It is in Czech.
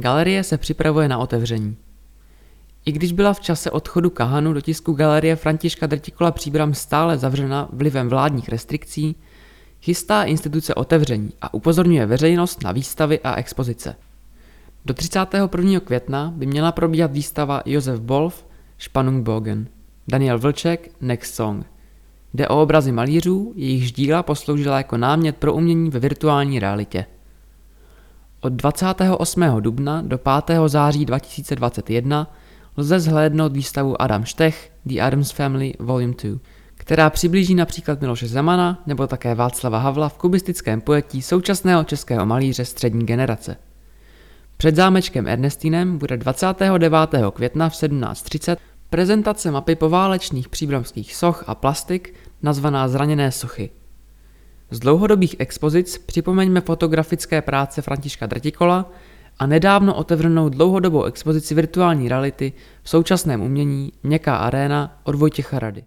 Galerie se připravuje na otevření. I když byla v čase odchodu Kahanu do tisku galerie Františka Drtikola Příbram stále zavřena vlivem vládních restrikcí, chystá instituce otevření a upozorňuje veřejnost na výstavy a expozice. Do 31. května by měla probíhat výstava Josef Bolf Spannung Bogen, Daniel Vlček Next Song. Jde o obrazy malířů, jejichž díla posloužila jako námět pro umění ve virtuální realitě. Od 28. dubna do 5. září 2021 lze zhlédnout výstavu Adam Štech The Adams Family Volume 2, která přiblíží například Miloše Zemana nebo také Václava Havla v kubistickém pojetí současného českého malíře střední generace. Před zámečkem Ernestinem bude 29. května v 17.30 prezentace mapy poválečných příbramských soch a plastik nazvaná Zraněné sochy. Z dlouhodobých expozic připomeňme fotografické práce Františka Drtikola a nedávno otevřenou dlouhodobou expozici virtuální reality v současném umění Měkká aréna od Vojtěcha Rady.